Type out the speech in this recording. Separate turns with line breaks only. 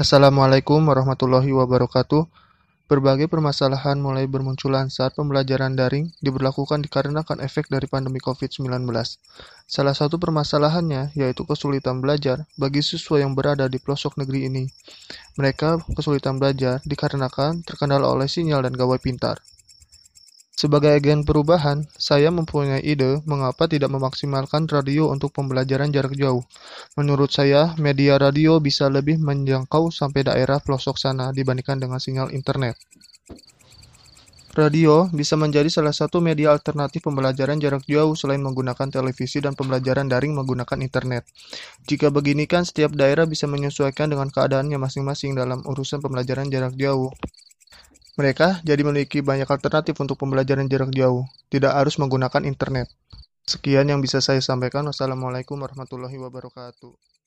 Assalamualaikum warahmatullahi wabarakatuh. Berbagai permasalahan mulai bermunculan saat pembelajaran daring diberlakukan dikarenakan efek dari pandemi COVID-19. Salah satu permasalahannya yaitu kesulitan belajar bagi siswa yang berada di pelosok negeri ini. Mereka kesulitan belajar dikarenakan terkendala oleh sinyal dan gawai pintar. Sebagai agen perubahan, saya mempunyai ide mengapa tidak memaksimalkan radio untuk pembelajaran jarak jauh. Menurut saya, media radio bisa lebih menjangkau sampai daerah pelosok sana dibandingkan dengan sinyal internet. Radio bisa menjadi salah satu media alternatif pembelajaran jarak jauh selain menggunakan televisi dan pembelajaran daring menggunakan internet. Jika begini kan setiap daerah bisa menyesuaikan dengan keadaannya masing-masing dalam urusan pembelajaran jarak jauh. Mereka jadi memiliki banyak alternatif untuk pembelajaran jarak jauh, tidak harus menggunakan internet. Sekian yang bisa saya sampaikan. Wassalamualaikum warahmatullahi wabarakatuh.